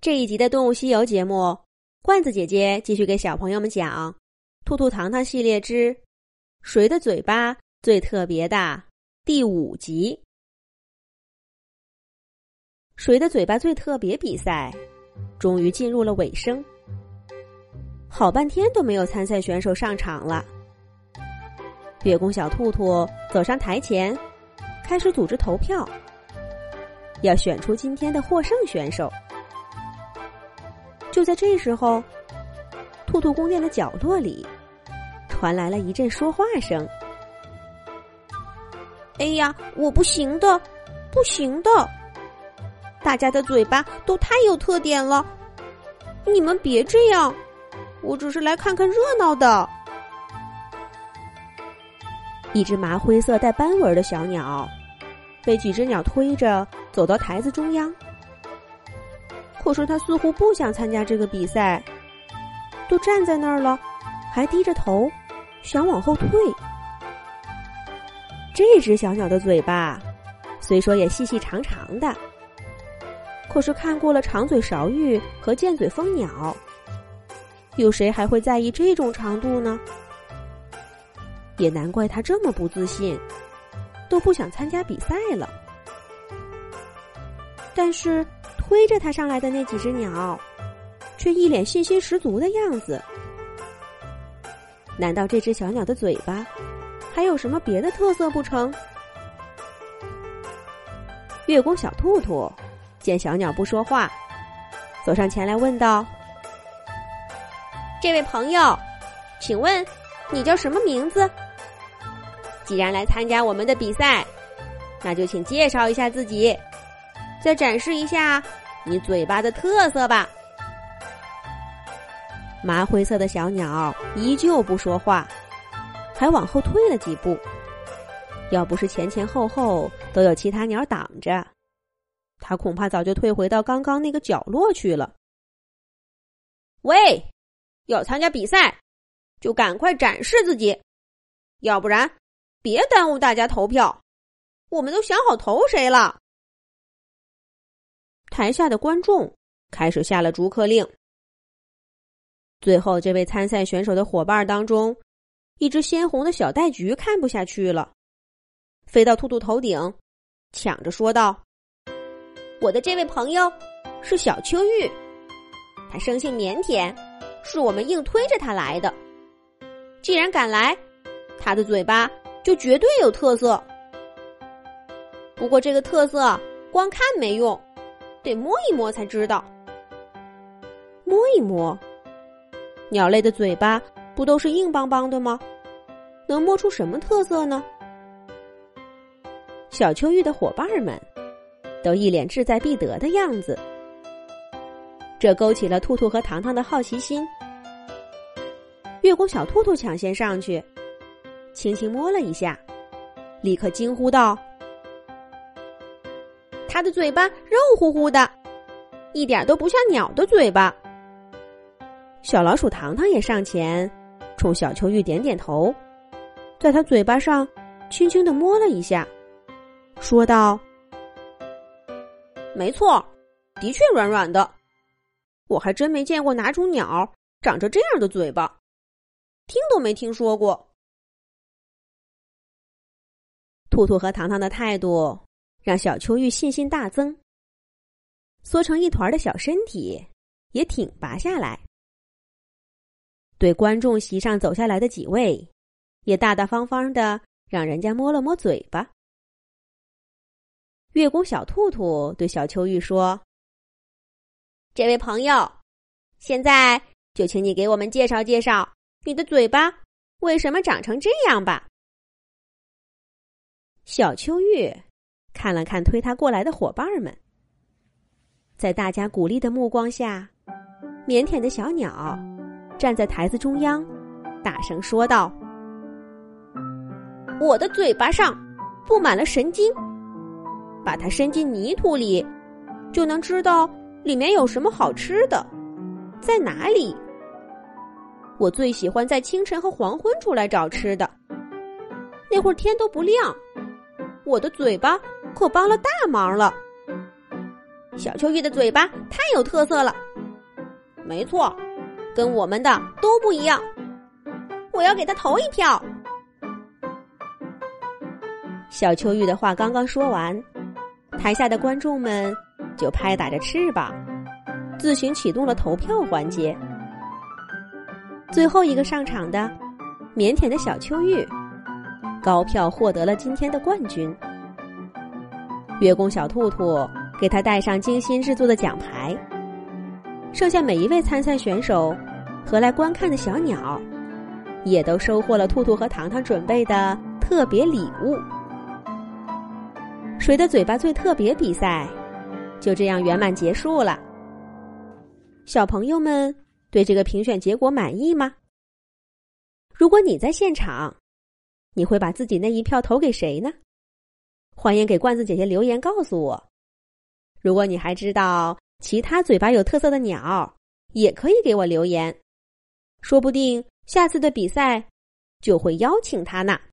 这一集的《动物西游》节目，罐子姐姐继续给小朋友们讲《兔兔糖糖系列之谁的嘴巴最特别》的第五集。谁的嘴巴最特别？比赛终于进入了尾声，好半天都没有参赛选手上场了。月宫小兔兔走上台前，开始组织投票，要选出今天的获胜选手。就在这时候，兔兔宫殿的角落里传来了一阵说话声：“哎呀，我不行的，不行的！大家的嘴巴都太有特点了，你们别这样，我只是来看看热闹的。”一只麻灰色带斑纹的小鸟，被几只鸟推着走到台子中央。可是他似乎不想参加这个比赛，都站在那儿了，还低着头，想往后退。这只小鸟的嘴巴，虽说也细细长长的，可是看过了长嘴勺玉和尖嘴蜂鸟，有谁还会在意这种长度呢？也难怪他这么不自信，都不想参加比赛了。但是。推着他上来的那几只鸟，却一脸信心十足的样子。难道这只小鸟的嘴巴还有什么别的特色不成？月宫小兔兔见小鸟不说话，走上前来问道：“这位朋友，请问你叫什么名字？既然来参加我们的比赛，那就请介绍一下自己。”再展示一下你嘴巴的特色吧。麻灰色的小鸟依旧不说话，还往后退了几步。要不是前前后后都有其他鸟挡着，它恐怕早就退回到刚刚那个角落去了。喂，要参加比赛，就赶快展示自己，要不然别耽误大家投票。我们都想好投谁了。台下的观众开始下了逐客令。最后，这位参赛选手的伙伴当中，一只鲜红的小袋菊看不下去了，飞到兔兔头顶，抢着说道：“我的这位朋友是小秋玉，他生性腼腆，是我们硬推着他来的。既然敢来，他的嘴巴就绝对有特色。不过，这个特色光看没用。”得摸一摸才知道。摸一摸，鸟类的嘴巴不都是硬邦邦的吗？能摸出什么特色呢？小秋玉的伙伴们都一脸志在必得的样子，这勾起了兔兔和糖糖的好奇心。月光小兔兔抢先上去，轻轻摸了一下，立刻惊呼道。它的嘴巴肉乎乎的，一点都不像鸟的嘴巴。小老鼠糖糖也上前，冲小秋玉点点头，在它嘴巴上轻轻的摸了一下，说道：“没错，的确软软的。我还真没见过哪种鸟长着这样的嘴巴，听都没听说过。”兔兔和糖糖的态度。让小秋玉信心大增，缩成一团的小身体也挺拔下来，对观众席上走下来的几位，也大大方方的让人家摸了摸嘴巴。月宫小兔兔对小秋玉说：“这位朋友，现在就请你给我们介绍介绍你的嘴巴为什么长成这样吧。”小秋玉。看了看推他过来的伙伴们，在大家鼓励的目光下，腼腆的小鸟站在台子中央，大声说道：“我的嘴巴上布满了神经，把它伸进泥土里，就能知道里面有什么好吃的，在哪里。我最喜欢在清晨和黄昏出来找吃的，那会儿天都不亮，我的嘴巴。”可帮了大忙了。小秋玉的嘴巴太有特色了。没错，跟我们的都不一样。我要给他投一票。小秋玉的话刚刚说完，台下的观众们就拍打着翅膀，自行启动了投票环节。最后一个上场的，腼腆的小秋玉，高票获得了今天的冠军。月宫小兔兔给他戴上精心制作的奖牌。剩下每一位参赛选手和来观看的小鸟，也都收获了兔兔和糖糖准备的特别礼物。谁的嘴巴最特别？比赛就这样圆满结束了。小朋友们对这个评选结果满意吗？如果你在现场，你会把自己那一票投给谁呢？欢迎给罐子姐姐留言告诉我。如果你还知道其他嘴巴有特色的鸟，也可以给我留言，说不定下次的比赛就会邀请他呢。